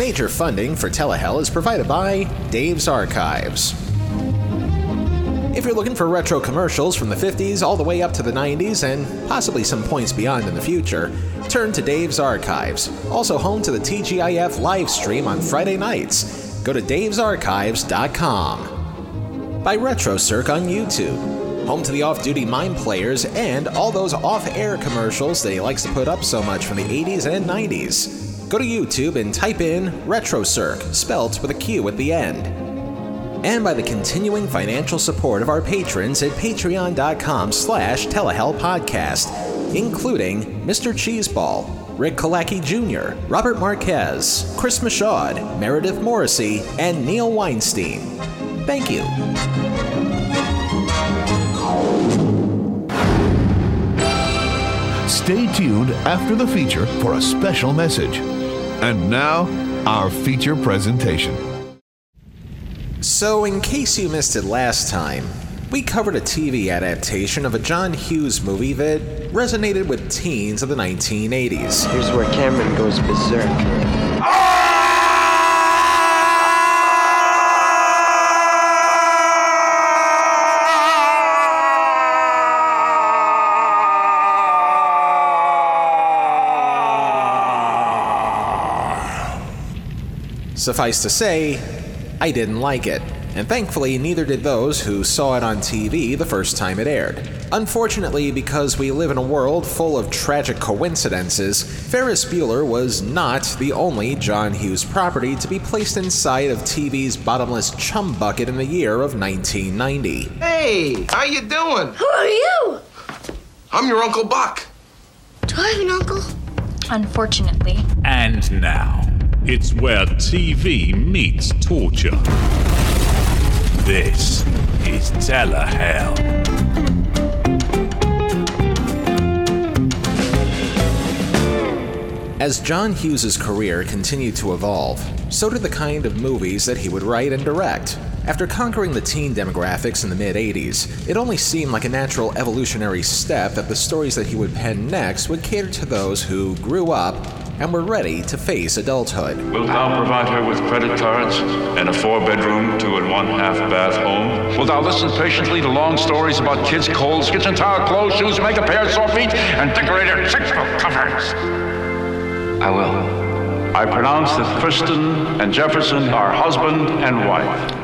Major funding for Telehell is provided by Dave's Archives. If you're looking for retro commercials from the 50s all the way up to the 90s and possibly some points beyond in the future, turn to Dave's Archives, also home to the TGIF live stream on Friday nights. Go to davesarchives.com. By RetroCirq on YouTube, home to the off duty mime players and all those off air commercials that he likes to put up so much from the 80s and 90s. Go to YouTube and type in RetroCirq, spelt with a Q at the end and by the continuing financial support of our patrons at patreon.com slash telehellpodcast, including Mr. Cheeseball, Rick Kalaki Jr., Robert Marquez, Chris Michaud, Meredith Morrissey, and Neil Weinstein. Thank you. Stay tuned after the feature for a special message. And now, our feature presentation. So, in case you missed it last time, we covered a TV adaptation of a John Hughes movie that resonated with teens of the 1980s. Here's where Cameron goes berserk. Suffice to say, I didn't like it, and thankfully neither did those who saw it on TV the first time it aired. Unfortunately, because we live in a world full of tragic coincidences, Ferris Bueller was not the only John Hughes property to be placed inside of TV's bottomless chum bucket in the year of 1990. Hey, how you doing? Who are you? I'm your Uncle Buck. Do I have an uncle? Unfortunately. And now, it's where TV meets torture. This is Telehell. As John Hughes' career continued to evolve, so did the kind of movies that he would write and direct. After conquering the teen demographics in the mid 80s, it only seemed like a natural evolutionary step that the stories that he would pen next would cater to those who grew up and were ready to face adulthood. Wilt thou provide her with credit cards and a four bedroom, two and one half bath home? Wilt thou listen patiently to long stories about kids' colds, kitchen towel, clothes, shoes, makeup, hair, sore feet, and decorated six book covers? I will. I pronounce that Kristen and Jefferson are husband and wife.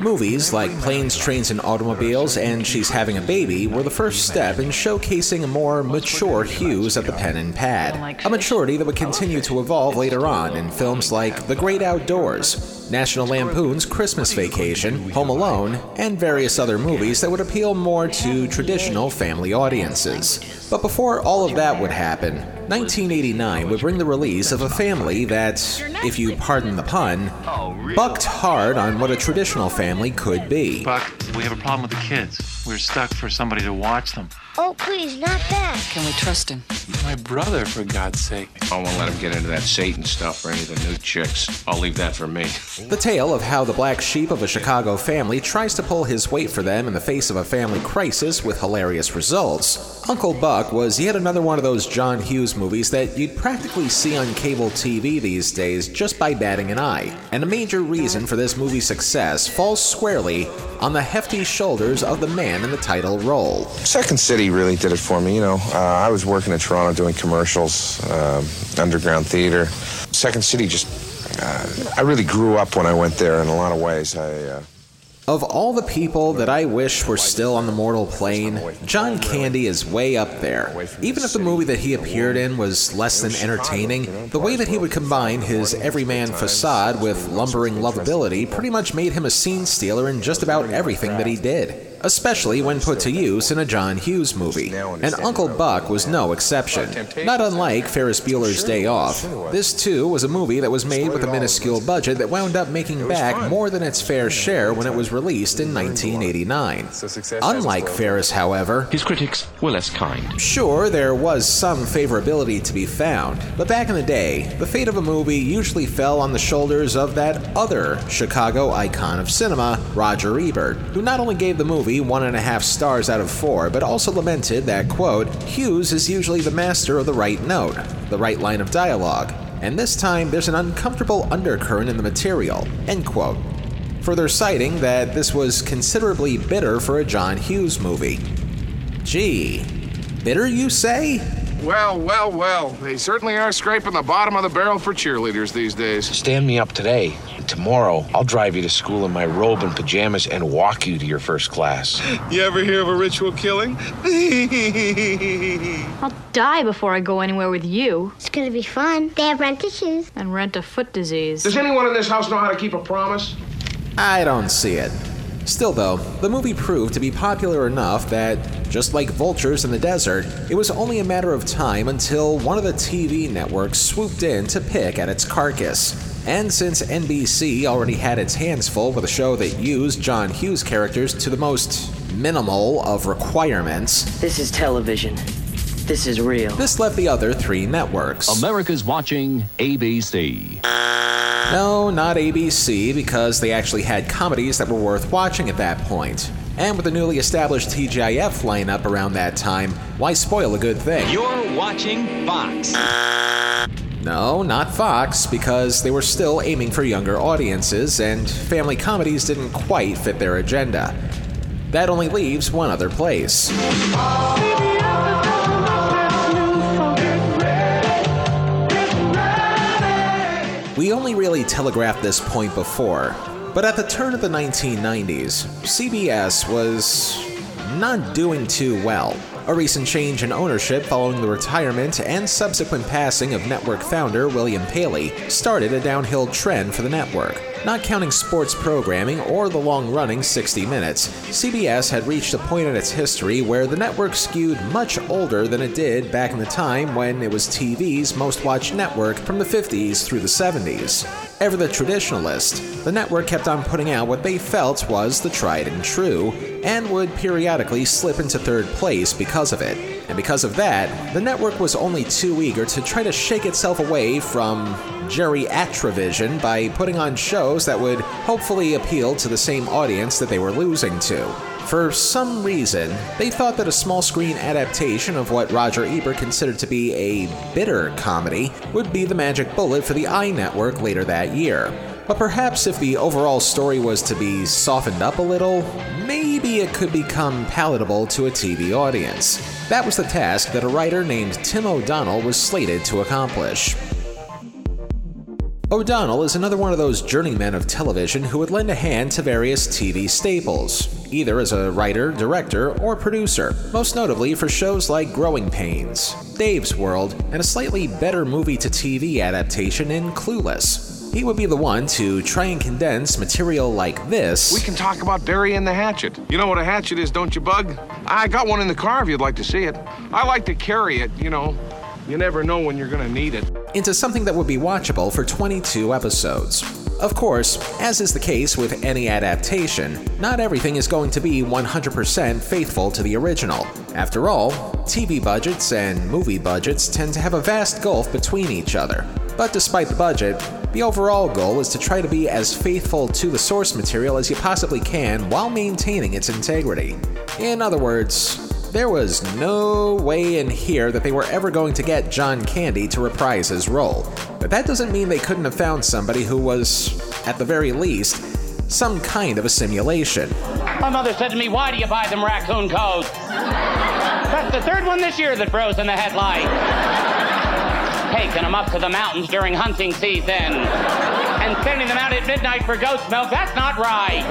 Movies like Planes, Trains, and Automobiles and She's Having a Baby were the first step in showcasing more mature Hughes at the pen and pad. A maturity that would continue to evolve later on in films like The Great Outdoors, National Lampoon's Christmas Vacation, Home Alone, and various other movies that would appeal more to traditional family audiences. But before all of that would happen, 1989 would bring the release of a family that, if you pardon the pun, bucked hard on what a traditional family could be. We have a problem with the kids. We're stuck for somebody to watch them. Oh, please, not that. Can we trust him? My brother, for God's sake. I won't let him get into that Satan stuff or any of the new chicks. I'll leave that for me. The tale of how the black sheep of a Chicago family tries to pull his weight for them in the face of a family crisis with hilarious results. Uncle Buck was yet another one of those John Hughes movies that you'd practically see on cable TV these days just by batting an eye. And a major reason for this movie's success falls squarely on the hefty shoulders of the man in the title role. Second City really did it for me. You know, uh, I was working in Toronto doing commercials, uh, underground theater. Second City just, uh, I really grew up when I went there in a lot of ways. I, uh, Of all the people that I wish were still on the mortal plane, John Candy is way up there. Even if the movie that he appeared in was less than entertaining, the way that he would combine his everyman facade with lumbering lovability pretty much made him a scene stealer in just about everything that he did. Especially when put to use in a John Hughes movie. And Uncle Buck was no exception. Not unlike Ferris Bueller's Day Off, this too was a movie that was made with a minuscule budget that wound up making back more than its fair share when it was released in 1989. Unlike Ferris, however, his critics were less kind. Sure, there was some favorability to be found, but back in the day, the fate of a movie usually fell on the shoulders of that other Chicago icon of cinema, Roger Ebert, who not only gave the movie one and a half stars out of four, but also lamented that, quote, Hughes is usually the master of the right note, the right line of dialogue, and this time there's an uncomfortable undercurrent in the material. End quote. Further citing that this was considerably bitter for a John Hughes movie. Gee, bitter you say? Well, well, well. They certainly are scraping the bottom of the barrel for cheerleaders these days. Stand me up today. Tomorrow, I'll drive you to school in my robe and pajamas and walk you to your first class. You ever hear of a ritual killing? I'll die before I go anywhere with you. It's gonna be fun. They have rent issues. And rent a foot disease. Does anyone in this house know how to keep a promise? I don't see it. Still, though, the movie proved to be popular enough that, just like vultures in the desert, it was only a matter of time until one of the TV networks swooped in to pick at its carcass. And since NBC already had its hands full with a show that used John Hughes characters to the most minimal of requirements, This is television. This is real. this left the other three networks. America's watching ABC. No, not ABC, because they actually had comedies that were worth watching at that point. And with the newly established TGIF lineup around that time, why spoil a good thing? You're watching Fox. No, not Fox, because they were still aiming for younger audiences, and family comedies didn't quite fit their agenda. That only leaves one other place. Really telegraphed this point before, but at the turn of the 1990s, CBS was not doing too well. A recent change in ownership following the retirement and subsequent passing of network founder William Paley started a downhill trend for the network. Not counting sports programming or the long running 60 Minutes, CBS had reached a point in its history where the network skewed much older than it did back in the time when it was TV's most watched network from the 50s through the 70s. Ever the traditionalist, the network kept on putting out what they felt was the tried and true, and would periodically slip into third place because of it. And because of that, the network was only too eager to try to shake itself away from Jerry Atravision by putting on shows that would hopefully appeal to the same audience that they were losing to. For some reason, they thought that a small screen adaptation of what Roger Ebert considered to be a bitter comedy would be the magic bullet for the Eye Network later that year. But perhaps if the overall story was to be softened up a little, maybe it could become palatable to a TV audience. That was the task that a writer named Tim O'Donnell was slated to accomplish. O'Donnell is another one of those journeymen of television who would lend a hand to various TV staples, either as a writer, director, or producer, most notably for shows like Growing Pains, Dave's World, and a slightly better movie to TV adaptation in Clueless. He would be the one to try and condense material like this. We can talk about burying the hatchet. You know what a hatchet is, don't you, Bug? I got one in the car if you'd like to see it. I like to carry it, you know. You never know when you're gonna need it. into something that would be watchable for 22 episodes. Of course, as is the case with any adaptation, not everything is going to be 100% faithful to the original. After all, TV budgets and movie budgets tend to have a vast gulf between each other. But despite the budget, the overall goal is to try to be as faithful to the source material as you possibly can while maintaining its integrity. In other words, there was no way in here that they were ever going to get John Candy to reprise his role. But that doesn't mean they couldn't have found somebody who was, at the very least, some kind of a simulation. My mother said to me, Why do you buy them raccoon coats? That's the third one this year that froze in the headlight. Taking them up to the mountains during hunting season and sending them out at midnight for goat's milk. That's not right.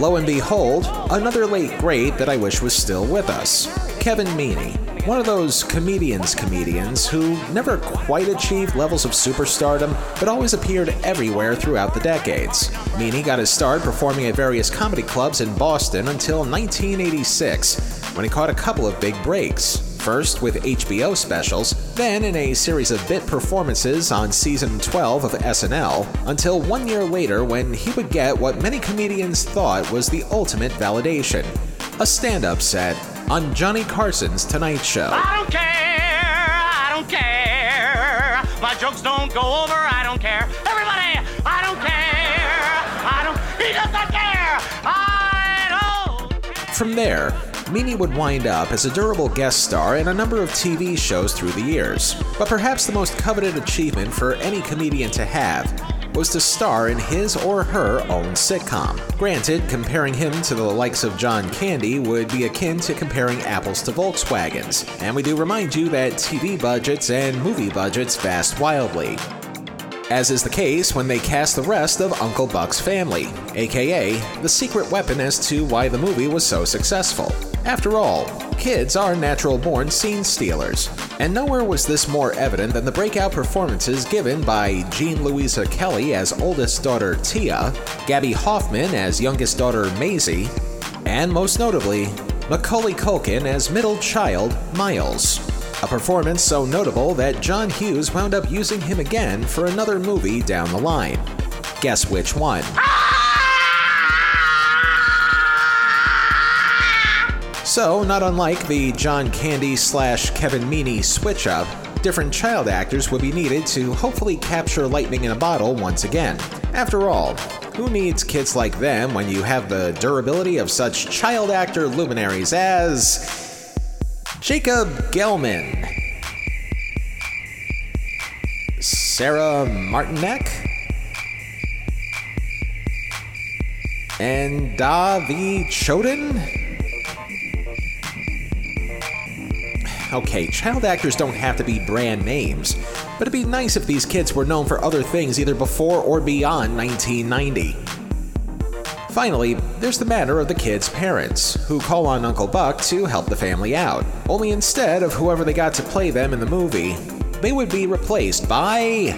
Lo and behold, another late great that I wish was still with us Kevin Meaney. One of those comedians comedians who never quite achieved levels of superstardom, but always appeared everywhere throughout the decades. Meaney got his start performing at various comedy clubs in Boston until 1986, when he caught a couple of big breaks. First with HBO specials, then in a series of bit performances on season 12 of SNL, until one year later when he would get what many comedians thought was the ultimate validation a stand up set on Johnny Carson's Tonight Show. I don't care. I don't care. My jokes don't go over. I don't care. Everybody, I don't care. I don't. He does not care. I don't. From there, Meaney would wind up as a durable guest star in a number of TV shows through the years. But perhaps the most coveted achievement for any comedian to have was to star in his or her own sitcom. Granted, comparing him to the likes of John Candy would be akin to comparing apples to Volkswagens, and we do remind you that TV budgets and movie budgets vast wildly as is the case when they cast the rest of Uncle Buck's family, aka the secret weapon as to why the movie was so successful. After all, kids are natural born scene stealers, and nowhere was this more evident than the breakout performances given by Jean Louisa Kelly as oldest daughter Tia, Gaby Hoffmann as youngest daughter Maisie, and most notably, Macaulay Culkin as middle child Miles. A performance so notable that John Hughes wound up using him again for another movie down the line. Guess which one? So, not unlike the John Candy slash Kevin Meaney switch up, different child actors would be needed to hopefully capture lightning in a bottle once again. After all, who needs kids like them when you have the durability of such child actor luminaries as. Jacob Gelman, Sarah Martineck, and Dah-ve Chodan. Okay, child actors don't have to be brand names, but it'd be nice if these kids were known for other things either before or beyond 1990. Finally, there's the matter of the kids' parents, who call on Uncle Buck to help the family out. Only instead of whoever they got to play them in the movie, they would be replaced by.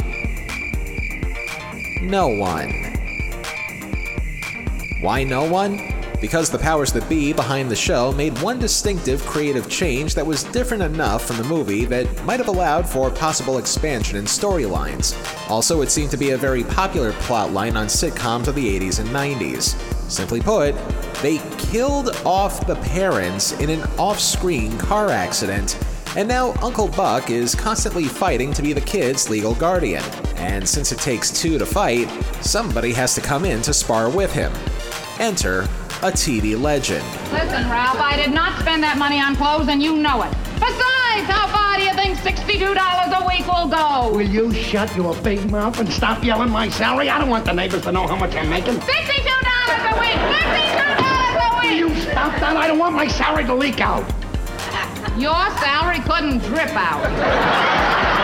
no one. Why no one? Because the powers that be behind the show made one distinctive creative change that was different enough from the movie that might have allowed for possible expansion in storylines. Also, it seemed to be a very popular plotline on sitcoms of the 80s and 90s. Simply put, they killed off the parents in an off screen car accident, and now Uncle Buck is constantly fighting to be the kid's legal guardian. And since it takes two to fight, somebody has to come in to spar with him. Enter a TV legend. Listen, Ralph, I did not spend that money on clothes, and you know it. Besides, how far do you think $62 a week will go? Will you shut your big mouth and stop yelling my salary? I don't want the neighbors to know how much I'm making. $62 a week! $62 a week! Will you stop that? I don't want my salary to leak out. Your salary couldn't drip out.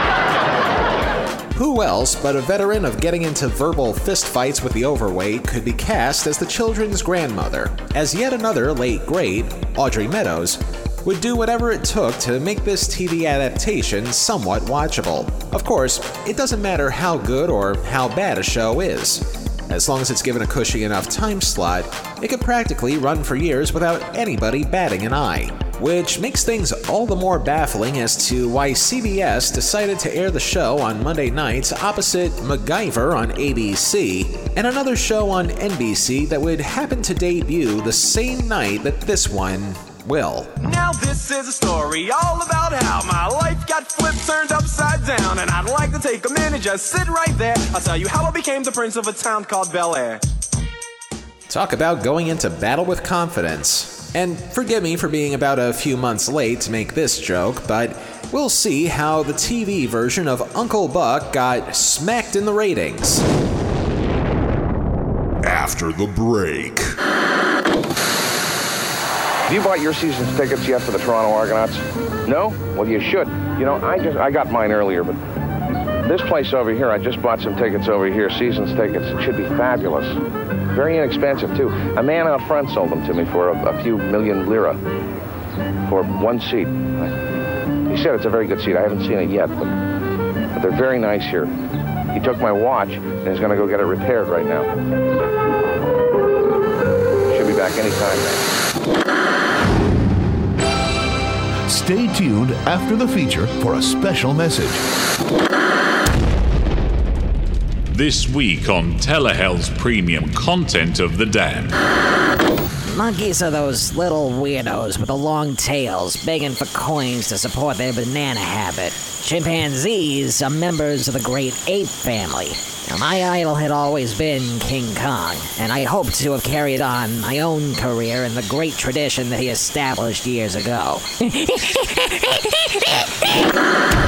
Who else but a veteran of getting into verbal fistfights with the overweight could be cast as the children's grandmother, as yet another late great, Audrey Meadows, would do whatever it took to make this TV adaptation somewhat watchable. Of course, it doesn't matter how good or how bad a show is. As long as it's given a cushy enough time slot, it could practically run for years without anybody batting an eye which makes things all the more baffling as to why CBS decided to air the show on Monday nights opposite MacGyver on ABC and another show on NBC that would happen to debut the same night that this one will. Now this is a story all about how my life got flipped, turned upside down, and I'd like to take a minute, just sit right there. I'll tell you how I became the prince of a town called Bel Air. Talk about going into battle with confidence. And forgive me for being about a few months late to make this joke, but we'll see how the TV version of Uncle Buck got smacked in the ratings. After the break. Have you bought your season's tickets yet for the Toronto Argonauts? No? Well, you should. You know, I just I got mine earlier, but this place over here, I just bought some tickets over here, season's tickets. It should be fabulous. Very inexpensive, too. A man out front sold them to me for a, a few million lira for one seat. He said it's a very good seat. I haven't seen it yet, but, but they're very nice here. He took my watch and is going to go get it repaired right now. Should be back anytime now. Stay tuned after the feature for a special message. This week on Telehell's premium content of the day. Monkeys are those little weirdos with the long tails, begging for coins to support their banana habit. Chimpanzees are members of the great ape family. Now, my idol had always been King Kong, and I hoped to have carried on my own career in the great tradition that he established years ago.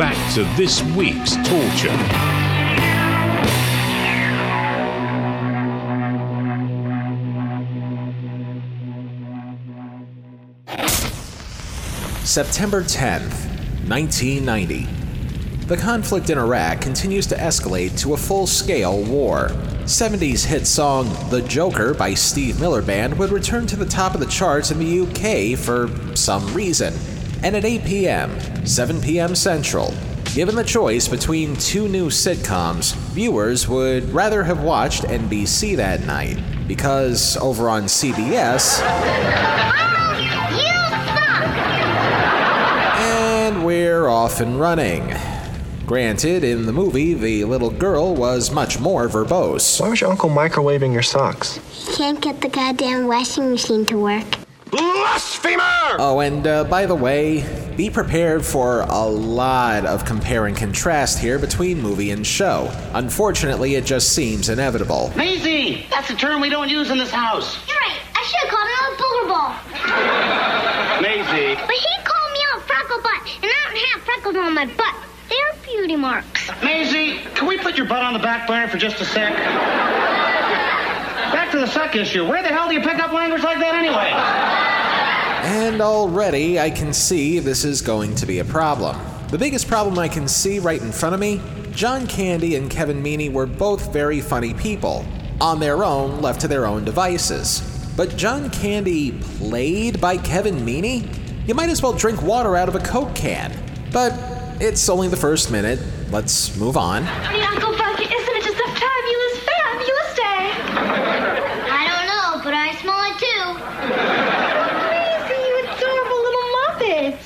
back to this week's torture. September 10th, 1990. The conflict in Iraq continues to escalate to a full scale war. 70s hit song The Joker by Steve Miller Band would return to the top of the charts in the UK for some reason. And at 8 p.m., 7 p.m. Central, given the choice between two new sitcoms, viewers would rather have watched NBC that night. Because over on CBS, and we're off and running. Granted, in the movie, the little girl was much more verbose. Why was your uncle microwaving your socks? He Can't get the goddamn washing machine to work. Blasphemer! Oh, and uh, by the way, be prepared for a lot of compare and contrast here between movie and show. Unfortunately, it just seems inevitable. Maisie! That's a term we don't use in this house. You're right. I should have called him a booger ball. Maisie. But he called me a freckle butt, and I don't have freckles on my butt. They're beauty marks. Maisie, can we put your butt on the back burner for just a sec? Back to the suck issue. Where the hell do you pick up language like that anyway? And already I can see this is going to be a problem. The biggest problem I can see right in front of me John Candy and Kevin Meaney were both very funny people, on their own, left to their own devices. But John Candy played by Kevin Meaney? You might as well drink water out of a Coke can. But it's only the first minute. Let's move on. Hey, Uncle Buck, isn't it just a fabulous, fabulous day? I don't know, but I smell it too. Crazy, you adorable little Muppets.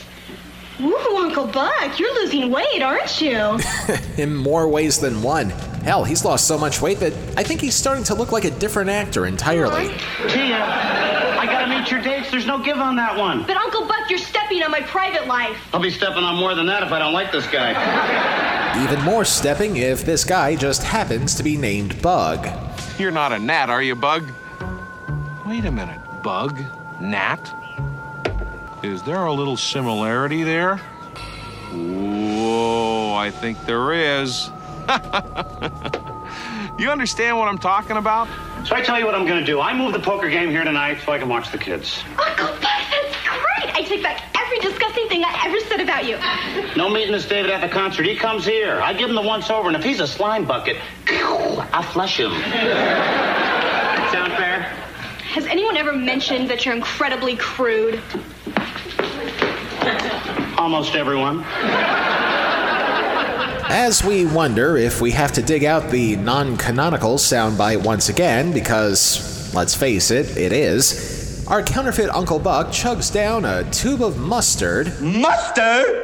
Ooh, Uncle Buck, you're losing weight, aren't you? in more ways than one. Hell, he's lost so much weight that I think he's starting to look like a different actor entirely. Tia, I gotta meet your dates. There's no give on that one. But Uncle Buck, you're stepping on my private life. I'll be stepping on more than that if I don't like this guy. Even more stepping if this guy just happens to be named Bug. You're not a gnat, are you, Bug? Wait a minute, Bug? Gnat? Is there a little similarity there? Whoa, I think there is. you understand what I'm talking about? So I tell you what I'm gonna do. I move the poker game here tonight so I can watch the kids. Uncle Buck, that's great. I take back every disgusting thing I ever said about you. No meeting this David at the concert. He comes here. I give him the once over, and if he's a slime bucket, I flush him. Sound fair? Has anyone ever mentioned that you're incredibly crude? Almost everyone. As we wonder if we have to dig out the non canonical soundbite once again, because, let's face it, it is, our counterfeit Uncle Buck chugs down a tube of mustard. Mustard?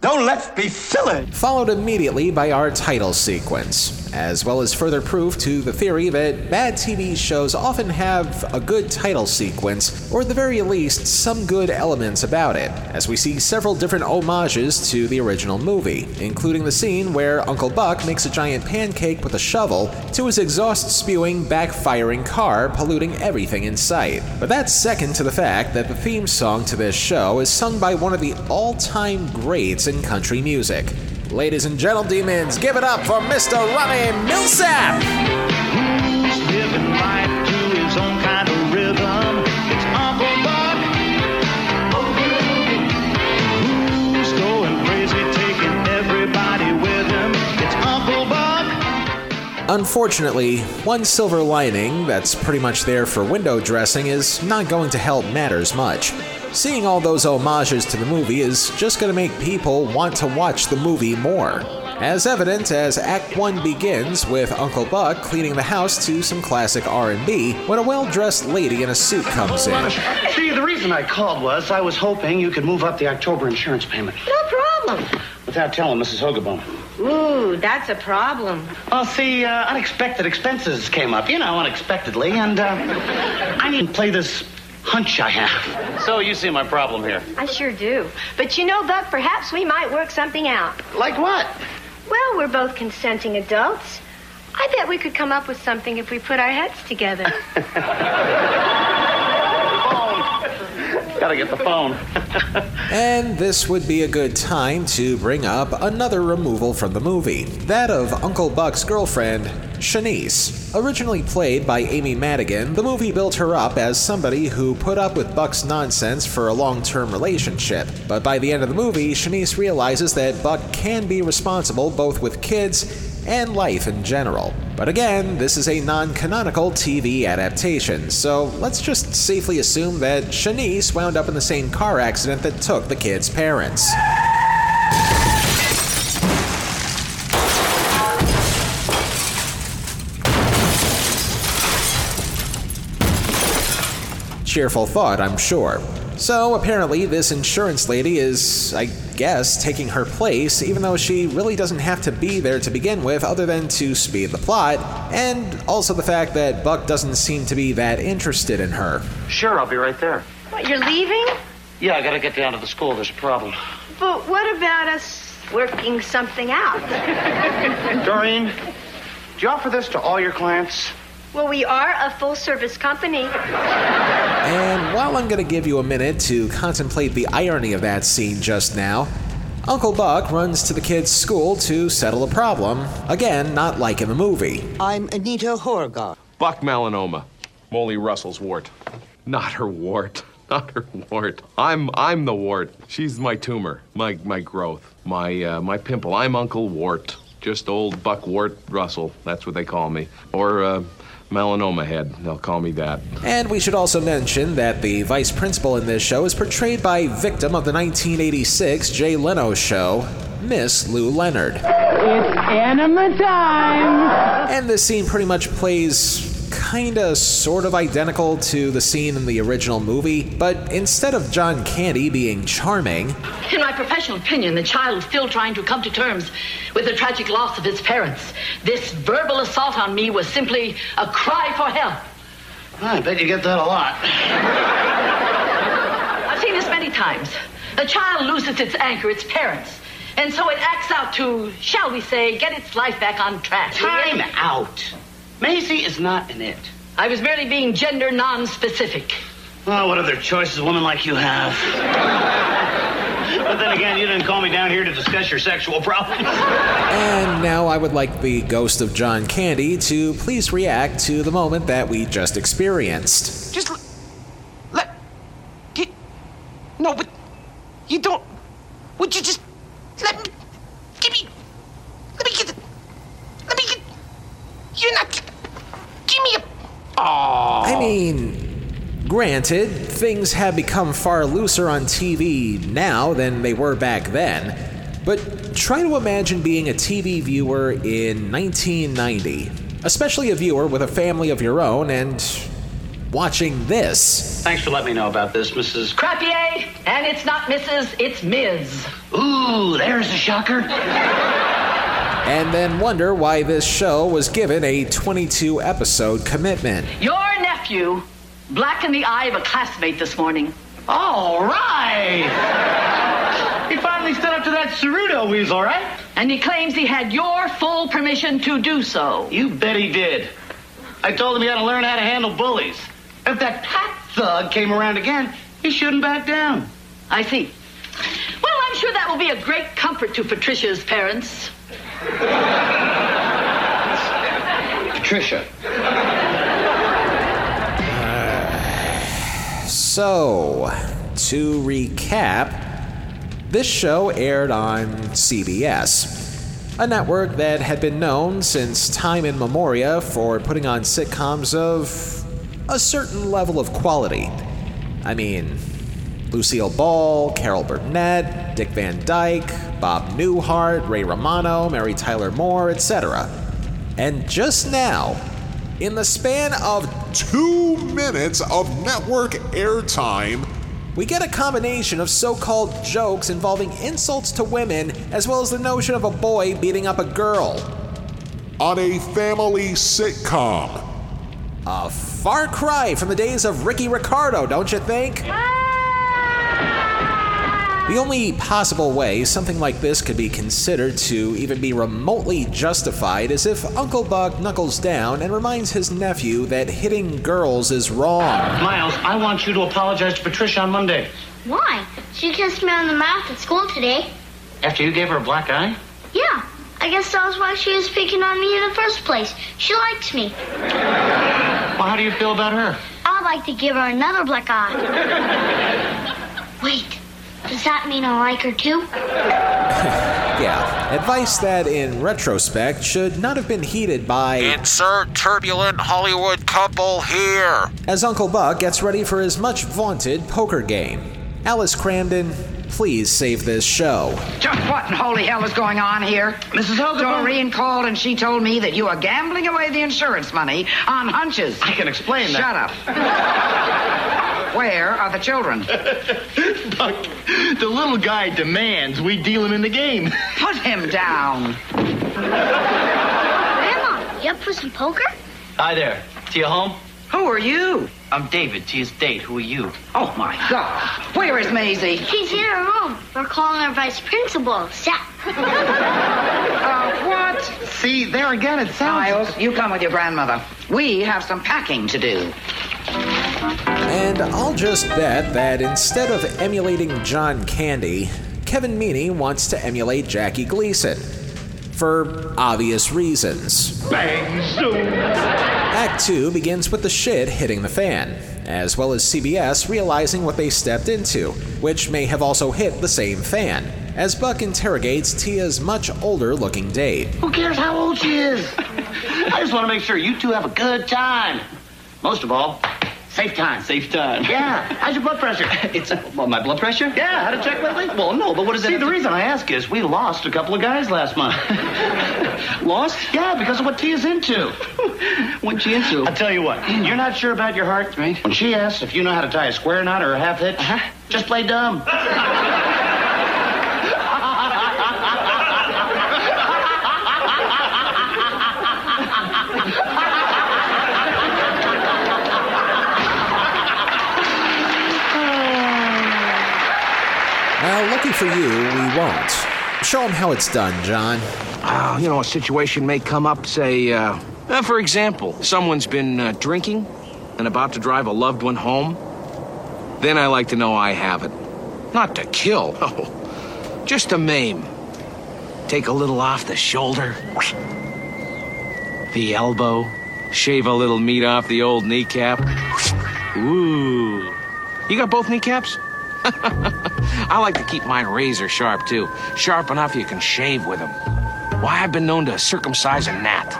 Don't let's be silly. Followed immediately by our title sequence, as well as further proof to the theory that bad TV shows often have a good title sequence, or at the very least, some good elements about it, as we see several different homages to the original movie, including the scene where Uncle Buck makes a giant pancake with a shovel to his exhaust spewing, backfiring car, polluting everything in sight. But that's second to the fact that the theme song to this show is sung by one of the all time greats in country music. Ladies and gentlemen, demons, give it up for Mr. Ronnie Milsap! Who's living life to his own kind of rhythm? It's Uncle Buck. Oh, who's going crazy, taking everybody with him? It's Uncle Buck. Unfortunately, one silver lining that's pretty much there for window dressing is not going to help matters much. Seeing all those homages to the movie is just going to make people want to watch the movie more. As evident as Act 1 begins with Uncle Buck cleaning the house to some classic R&B when a well-dressed lady in a suit comes in. See, the reason I called was I was hoping you could move up the October insurance payment. No problem. Without telling Mrs. Hogabone. Ooh, that's a problem. Well, see, uh, unexpected expenses came up, you know, unexpectedly, and uh, I need to play this hunch I have. So you see my problem here. I sure do. But you know, Buck, perhaps we might work something out. Like what? Well, we're both consenting adults. I bet we could come up with something if we put our heads together. Gotta get the phone. And this would be a good time to bring up another removal from the movie that of Uncle Buck's girlfriend, Chanice. Originally played by Amy Madigan, the movie built her up as somebody who put up with Buck's nonsense for a long term relationship. But by the end of the movie, Chanice realizes that Buck can be responsible both with kids and life in general. But again, this is a non canonical TV adaptation, so let's just safely assume that Chanice wound up in the same car accident that took the kid's parents. Cheerful thought, I'm sure. So apparently, this insurance lady is, I guess, taking her place, even though she really doesn't have to be there to begin with, other than to speed the plot, and also the fact that Buck doesn't seem to be that interested in her. Sure, I'll be right there. what, you're leaving? Yeah, I gotta get down to the school. There's a problem. But what about us working something out? Doreen, do you offer this to all your clients? Well, we are a full service company. And while I'm going to give you a minute to contemplate the irony of that scene just now, Uncle Buck runs to the kid's school to settle a problem. Again, not like in the movie. I'm Anita Horgar. Buck melanoma. Molly Russell's wart. Not her wart. Not her wart. I'm I'm the wart. She's my tumor, my my growth, my uh, my pimple. I'm Uncle Wart. Just old Buck Wart Russell. That's what they call me. Or uh, melanoma head. They'll call me that. And we should also mention that the vice principal in this show is portrayed by victim of the 1986 Jay Leno show, Miss Lu Leonard. It's enema time. And this scene pretty much plays kinda sort of identical to the scene in the original movie, but instead of John Candy being charming, In my professional opinion, the child is still trying to come to terms with the tragic loss of his parents. This verbal assault on me was simply a cry for help. I bet you get that a lot. I've seen this many times. The child loses its anchor, its parents. And so it acts out to, shall we say, get its life back on track. Time out. Maisie is not in it. I was merely being gender non-specific. Well, what other choices women like you have? but then again, you didn't call me down here to discuss your sexual problems. and now I would like the ghost of John Candy to please react to the moment that we just experienced. Just l- let. Get, no, but you don't. Would you just let me? Give me. Let me get. Let me get. You're not. Give me a. Oh. I mean, granted, things have become far looser on TV now than they were back then, but try to imagine being a TV viewer in 1990, especially a viewer with a family of your own and watching this. Thanks for letting me know about this, Mrs. Crapier, and it's not Mrs., it's Ms. Ooh, there's a shocker. And then wonder why this show was given a 22 episode commitment. Your nephew blackened the eye of a classmate this morning. All right. He finally stood up to that Ceruto weasel, right? And he claims he had your full permission to do so. You bet he did. I told him he had to learn how to handle bullies. If that Pat thug came around again, he shouldn't back down. I see. Well, I'm sure that will be a great comfort to Patricia's parents. Patricia. Uh, so, to recap, this show aired on CBS. a network that had been known since time immemorial for putting on sitcoms of a certain level of quality. I mean, Lucille Ball, Carol Burnett, Dick Van Dyke, Bob Newhart, Ray Romano, Mary Tyler Moore, etc. And just now, in the span of two minutes of network airtime, we get a combination of so called jokes involving insults to women, as well as the notion of a boy beating up a girl. On a family sitcom. A far cry from the days of Ricky Ricardo, don't you think? The only possible way something like this could be considered to even be remotely justified is if Uncle Buck knuckles down and reminds his nephew that hitting girls is wrong. Miles, I want you to apologize to Patricia on Monday. Why? She kissed me on the mouth at school today. After you gave her a black eye? Yeah, I guess that was why she was picking on me in the first place. She likes me. Well, how do you feel about her? I'd like to give her another black eye. Wait, does that mean I like her too? yeah, advice that in retrospect should not have been heeded by. Insert turbulent Hollywood couple here. As Uncle Buck gets ready for his much vaunted poker game. Alice Kramden, please save this show. Just what in holy hell is going on here? Mrs. Helga. Doreen called and she told me that you are gambling away the insurance money on hunches. I can explain Shut that. up. Where are the children? Buck, the little guy demands we deal him in the game. Put him down. Grandma, you up for some poker? Hi there. Tia home? Who are you? I'm David, Tia's date. Who are you? Oh my God. Where is Maisie? She's in her room. We're calling her vice principal, Seth. Uh, what? See, there again, it sounds. Miles, you come with your grandmother. We have some packing to do. And I'll just bet that instead of emulating John Candy, Kevin Meaney wants to emulate Jackie Gleason. For obvious reasons. Bang, zoom. Act 2 begins with the shit hitting the fan, as well as CBS realizing what they stepped into, which may have also hit the same fan, as Buck interrogates Tia's much older looking date. Who cares how old she is? I just want to make sure you two have a good time. Most of all, safe time. Safe time. Yeah. How's your blood pressure? It's well, my blood pressure. Yeah, had a check lately? Well, no, but what is it? See, the reason I ask is we lost a couple of guys last month. Lost? Yeah, because of what Tia's into. What's she into? I'll tell you what, you're not sure about your heart? Right. When she asks if you know how to tie a square knot or a half hitch, Uh-huh. just play dumb. Lucky for you, we won't. Show them how it's done, John. Uh, you know, a situation may come up, say, uh, uh, for example, someone's been uh, drinking and about to drive a loved one home. Then I like to know I have it. Not to kill, oh, just to maim. Take a little off the shoulder, the elbow, shave a little meat off the old kneecap. Ooh. You got both kneecaps? I like to keep mine razor sharp, too. Sharp enough you can shave with them. Why, I've been known to circumcise a gnat.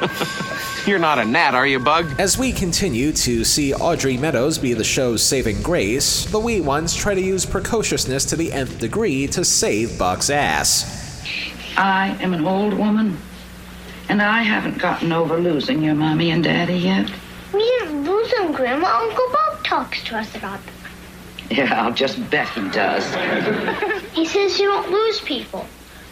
You're not a gnat, are you, Bug? As we continue to see Audrey Meadows be the show's saving grace, the wee ones try to use precociousness to the nth degree to save Buck's ass. I am an old woman, and I haven't gotten over losing your mommy and daddy yet. We didn't lose them, Grandma. Uncle Bob talks to us about them. Yeah, I'll just bet he does. He says you don't lose people.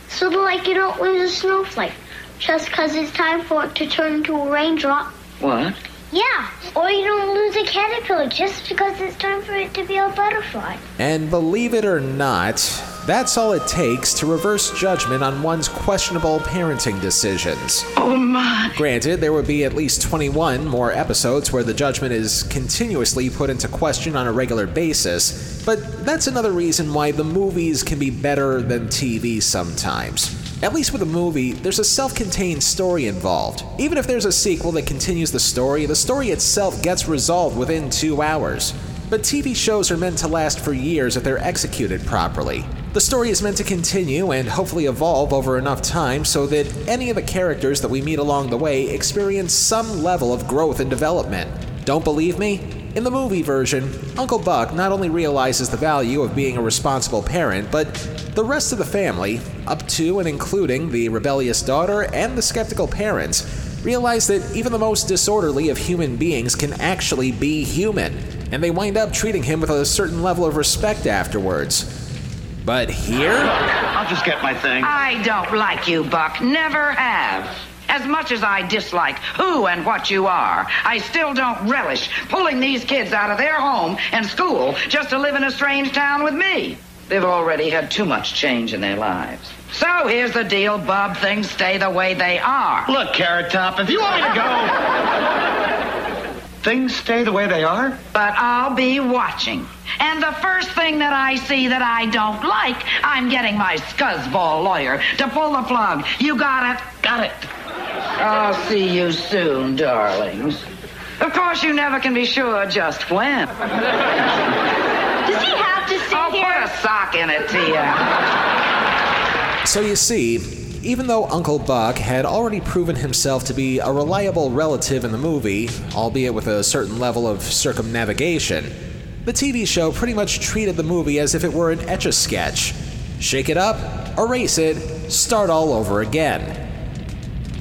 So like you don't lose a snowflake. Just 'cause it's time for it to turn into a raindrop. What? Yeah, or you don't lose a caterpillar just because it's time for it to be a butterfly. And believe it or not, that's all it takes to reverse judgment on one's questionable parenting decisions. Oh my. Granted, there would be at least 21 more episodes where the judgment is continuously put into question on a regular basis, but that's another reason why the movies can be better than TV sometimes. At least with a movie, there's a self contained story involved. Even if there's a sequel that continues the story, the story itself gets resolved within two hours. But TV shows are meant to last for years if they're executed properly. The story is meant to continue and hopefully evolve over enough time so that any of the characters that we meet along the way experience some level of growth and development. Don't believe me? In the movie version, Uncle Buck not only realizes the value of being a responsible parent, but the rest of the family, up to and including the rebellious daughter and the skeptical parents, realize that even the most disorderly of human beings can actually be human, and they wind up treating him with a certain level of respect afterwards. But here? I'll just get my thing. I don't like you, Buck. Never have. As much as I dislike who and what you are, I still don't relish pulling these kids out of their home and school just to live in a strange town with me. They've already had too much change in their lives. So here's the deal, Bub. Things stay the way they are. Look, Carrot Top, if you want me to go. Things stay the way they are? But I'll be watching. And the first thing that I see that I don't like, I'm getting my scuzzball lawyer to pull the plug. You got it? Got it. I'll see you soon, darlings. Of course, you never can be sure just when. Does he have to sit I'll here? put a sock in it, Tia. So you see, even though Uncle Buck had already proven himself to be a reliable relative in the movie, albeit with a certain level of circumnavigation, the TV show pretty much treated the movie as if it were an etch a sketch. Shake it up, erase it, start all over again.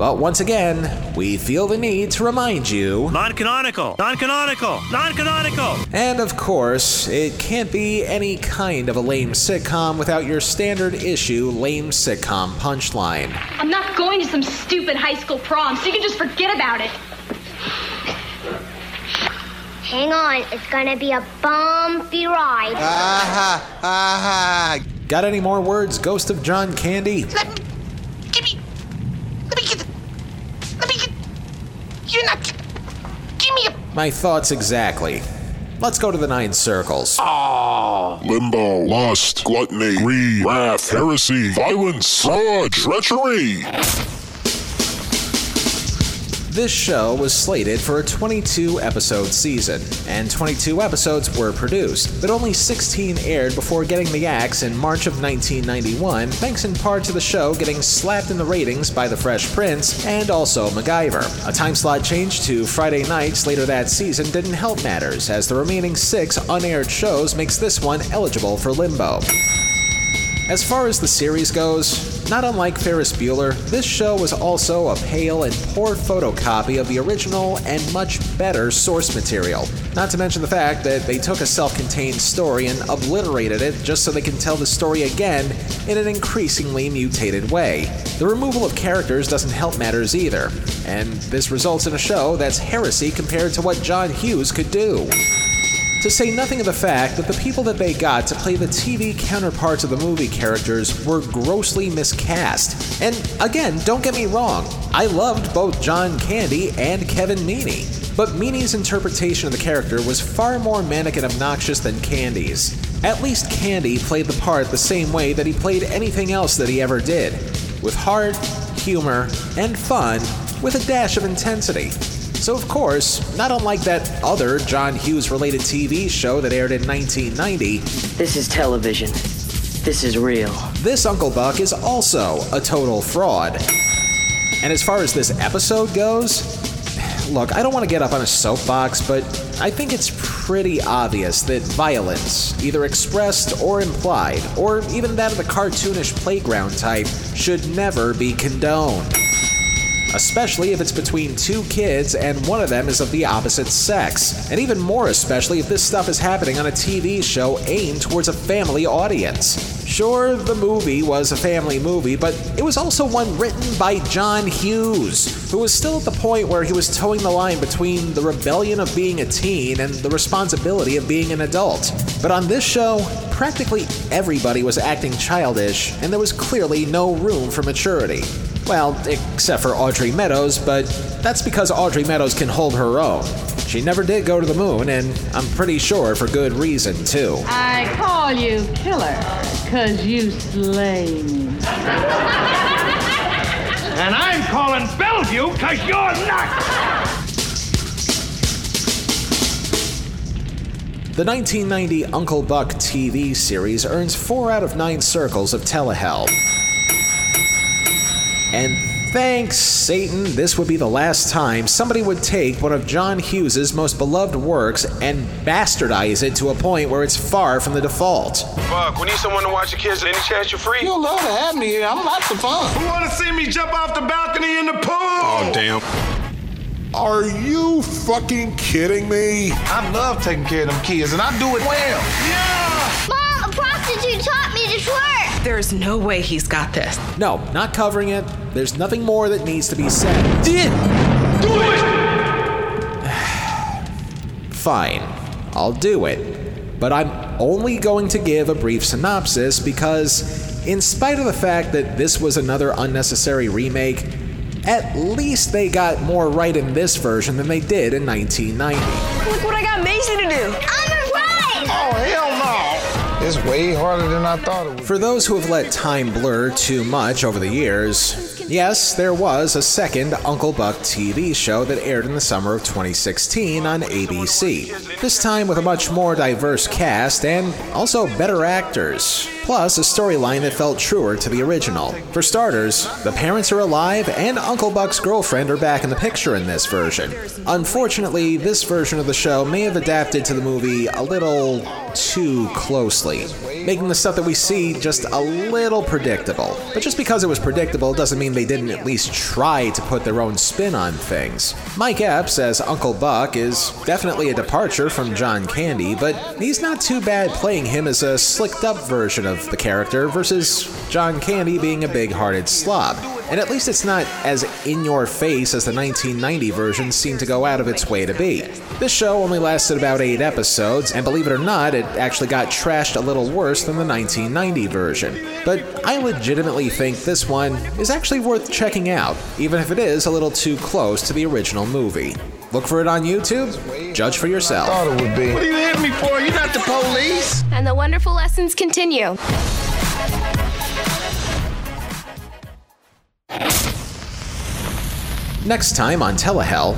But once again, we feel the need to remind you. Non canonical! Non canonical! Non canonical! And of course, it can't be any kind of a lame sitcom without your standard issue lame sitcom punchline. I'm not going to some stupid high school prom, so you can just forget about it. Hang on, it's gonna be a bumpy ride. Aha! Aha! Got any more words, Ghost of John Candy? You're not. Give me a. My thoughts exactly. Let's go to the nine circles. Aww. Limbo, lust, gluttony, greed, wrath, heresy, violence, fraud, treachery. This show was slated for a 22 episode season, and 22 episodes were produced, but only 16 aired before getting the axe in March of 1991, thanks in part to the show getting slapped in the ratings by The Fresh Prince and also MacGyver. A time slot change to Friday nights later that season didn't help matters, as the remaining six unaired shows makes this one eligible for limbo. As far as the series goes, not unlike Ferris Bueller, this show was also a pale and poor photocopy of the original and much better source material. Not to mention the fact that they took a self contained story and obliterated it just so they can tell the story again in an increasingly mutated way. The removal of characters doesn't help matters either, and this results in a show that's heresy compared to what John Hughes could do. To say nothing of the fact that the people that they got to play the TV counterparts of the movie characters were grossly miscast. And again, don't get me wrong, I loved both John Candy and Kevin Meaney. But Meaney's interpretation of the character was far more manic and obnoxious than Candy's. At least Candy played the part the same way that he played anything else that he ever did with heart, humor, and fun, with a dash of intensity. So, of course, not unlike that other John Hughes related TV show that aired in 1990, This is television. This is real. this Uncle Buck is also a total fraud. And as far as this episode goes, look, I don't want to get up on a soapbox, but I think it's pretty obvious that violence, either expressed or implied, or even that of the cartoonish playground type, should never be condoned especially if it's between two kids and one of them is of the opposite sex. And even more especially if this stuff is happening on a TV show aimed towards a family audience. Sure, the movie was a family movie, but it was also one written by John Hughes, who was still at the point where he was towing the line between the rebellion of being a teen and the responsibility of being an adult. But on this show, practically everybody was acting childish, and there was clearly no room for maturity. Well, except for Audrey Meadows, but that's because Audrey Meadows can hold her own. She never did go to the moon, and I'm pretty sure for good reason, too. I call you killer, cause you slay me. And I'm calling Bellevue because you're not. The 1990 Uncle Buck TV series earns 4 out of 9 circles of telehell. And thanks, Satan, this would be the last time somebody would take one of John Hughes's most beloved works and bastardize it to a point where it's far from the default. Fuck, we need someone to watch the kids. Any chance you're free? You'll love to have me here. I'm lots of fun. Who want to see me jump off the balcony in the pool? Oh, damn. Are you fucking kidding me? I love taking care of them kids, and I do it well. Yeah! Mom, a prostitute taught me to twerk. There's no way he's got this. No, not covering it. There's nothing more that needs to be said. Did do it. Fine, I'll do it. But I'm only going to give a brief synopsis because, in spite of the fact that this was another unnecessary remake, at least they got more right in this version than they did in 1990. Look what I got Mason to do. I'm a bride. Oh, hell no. It's way harder than I thought it would. For those who have let time blur too much over the years, yes, there was a second Uncle Buck TV show that aired in the summer of 2016 on ABC. This time with a much more diverse cast and also better actors. Plus, a storyline that felt truer to the original. For starters, the parents are alive and Uncle Buck's girlfriend are back in the picture in this version. Unfortunately, this version of the show may have adapted to the movie a little too closely, making the stuff that we see just a little predictable. But just because it was predictable doesn't mean they didn't at least try to put their own spin on things. Mike Epps as Uncle Buck is definitely a departure from John Candy, but he's not too bad playing him as a slicked up version of the character versus John Candy being a big hearted slob. And at least it's not as in your face as the 1990 version seemed to go out of its way to be. This show only lasted about 8 episodes, and believe it or not, it actually got trashed a little worse than the 1990 version. But I legitimately think this one is actually worth checking out, even if it is a little too close to the original movie. Look for it on YouTube, judge for yourself. Thought it would be. What are you hitting me for? You're not the police. And the wonderful lessons continue. Next time on Telehell,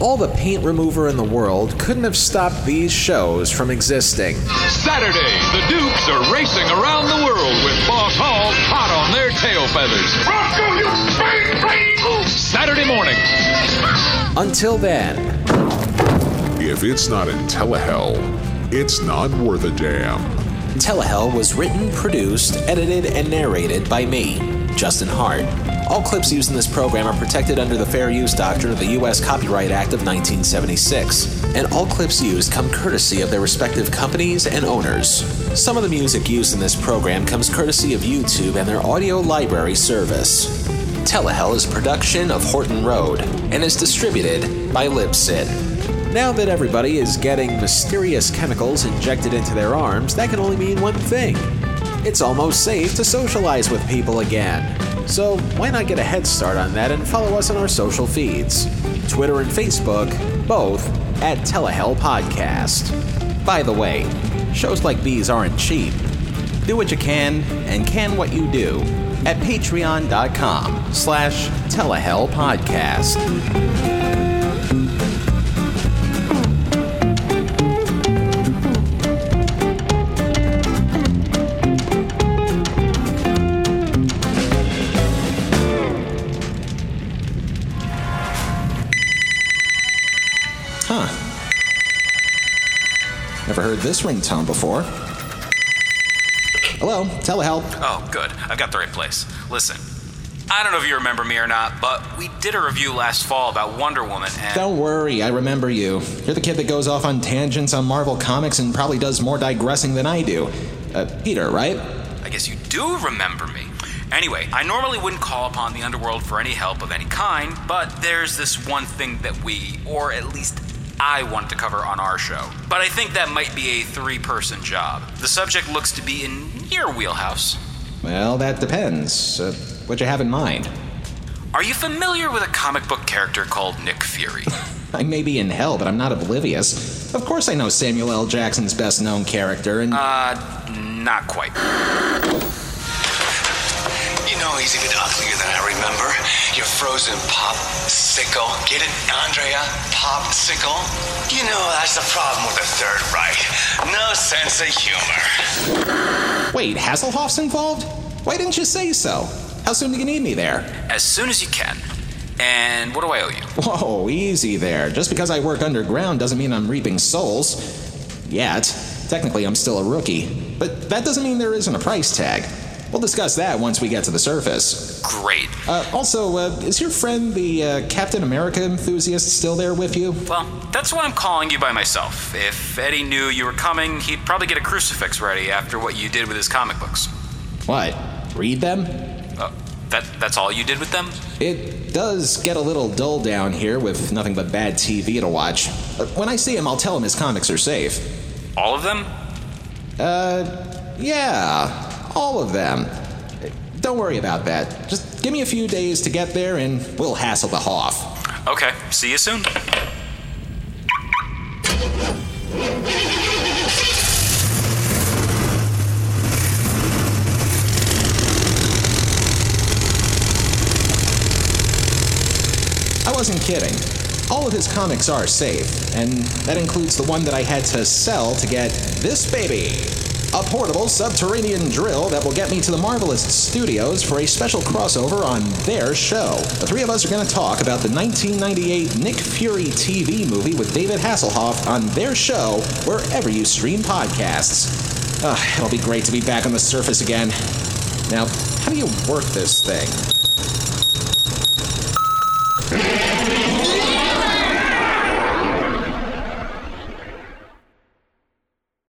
all the paint remover in the world couldn't have stopped these shows from existing. Saturday, the Dukes are racing around the world with Boss Hogg hot on their tail feathers. Roscoe, you bang, bang. Saturday morning. Until then, If it's not in Telehell, it's not worth a damn. Telehell was written, produced, edited, and narrated by me, Justin Hart. All clips used in this program are protected under the Fair Use Doctrine of the U.S. Copyright Act of 1976, and all clips used come courtesy of their respective companies and owners. Some of the music used in this program comes courtesy of YouTube and their audio library service. Telehell is a production of Horton Road and is distributed by Libsyn. Now that everybody is getting mysterious chemicals injected into their arms, that can only mean one thing. It's almost safe to socialize with people again. So why not get a head start on that and follow us on our social feeds? Twitter and Facebook, both at Telehell Podcast. By the way, shows like these aren't cheap. Do what you can and can what you do at patreon.com slash telehell podcast. Never heard this ringtone before. Hello, telehell. Oh, good. I've got the right place. Listen, I don't know if you remember me or not, but we did a review last fall about Wonder Woman, and Don't worry, I remember you. You're the kid that goes off on tangents on Marvel Comics and probably does more digressing than I do. Uh, Peter, right? I guess you do remember me. Anyway, I normally wouldn't call upon the underworld for any help of any kind, but there's this one thing that we, or at least I want to cover on our show. But I think that might be a three person job. The subject looks to be in your wheelhouse. Well, that depends. Uh, what you have in mind? Are you familiar with a comic book character called Nick Fury? I may be in hell, but I'm not oblivious. Of course I know Samuel L. Jackson's best known character, and. Uh, not quite. You know, no easy bit uglier than I remember. Your frozen popsicle. Get it, Andrea? Popsicle? You know, that's the problem with the Third Reich. No sense of humor. Wait, Hasselhoff's involved? Why didn't you say so? How soon do you need me there? As soon as you can. And what do I owe you? Whoa, easy there. Just because I work underground doesn't mean I'm reaping souls. Yet. Technically, I'm still a rookie. But that doesn't mean there isn't a price tag. We'll discuss that once we get to the surface. Great. Uh, also, uh, is your friend, the uh, Captain America enthusiast, still there with you? Well, that's why I'm calling you by myself. If Eddie knew you were coming, he'd probably get a crucifix ready after what you did with his comic books. What? Read them? Uh, that that's all you did with them? It does get a little dull down here with nothing but bad TV to watch. Uh, when I see him, I'll tell him his comics are safe. All of them? Uh, yeah. All of them. Don't worry about that. Just give me a few days to get there and we'll hassle the Hoff. Okay, see you soon. I wasn't kidding. All of his comics are safe, and that includes the one that I had to sell to get this baby a portable subterranean drill that will get me to the Marvelous Studios for a special crossover on their show. The three of us are going to talk about the 1998 Nick Fury TV movie with David Hasselhoff on their show wherever you stream podcasts. Ah, it'll be great to be back on the surface again. Now, how do you work this thing?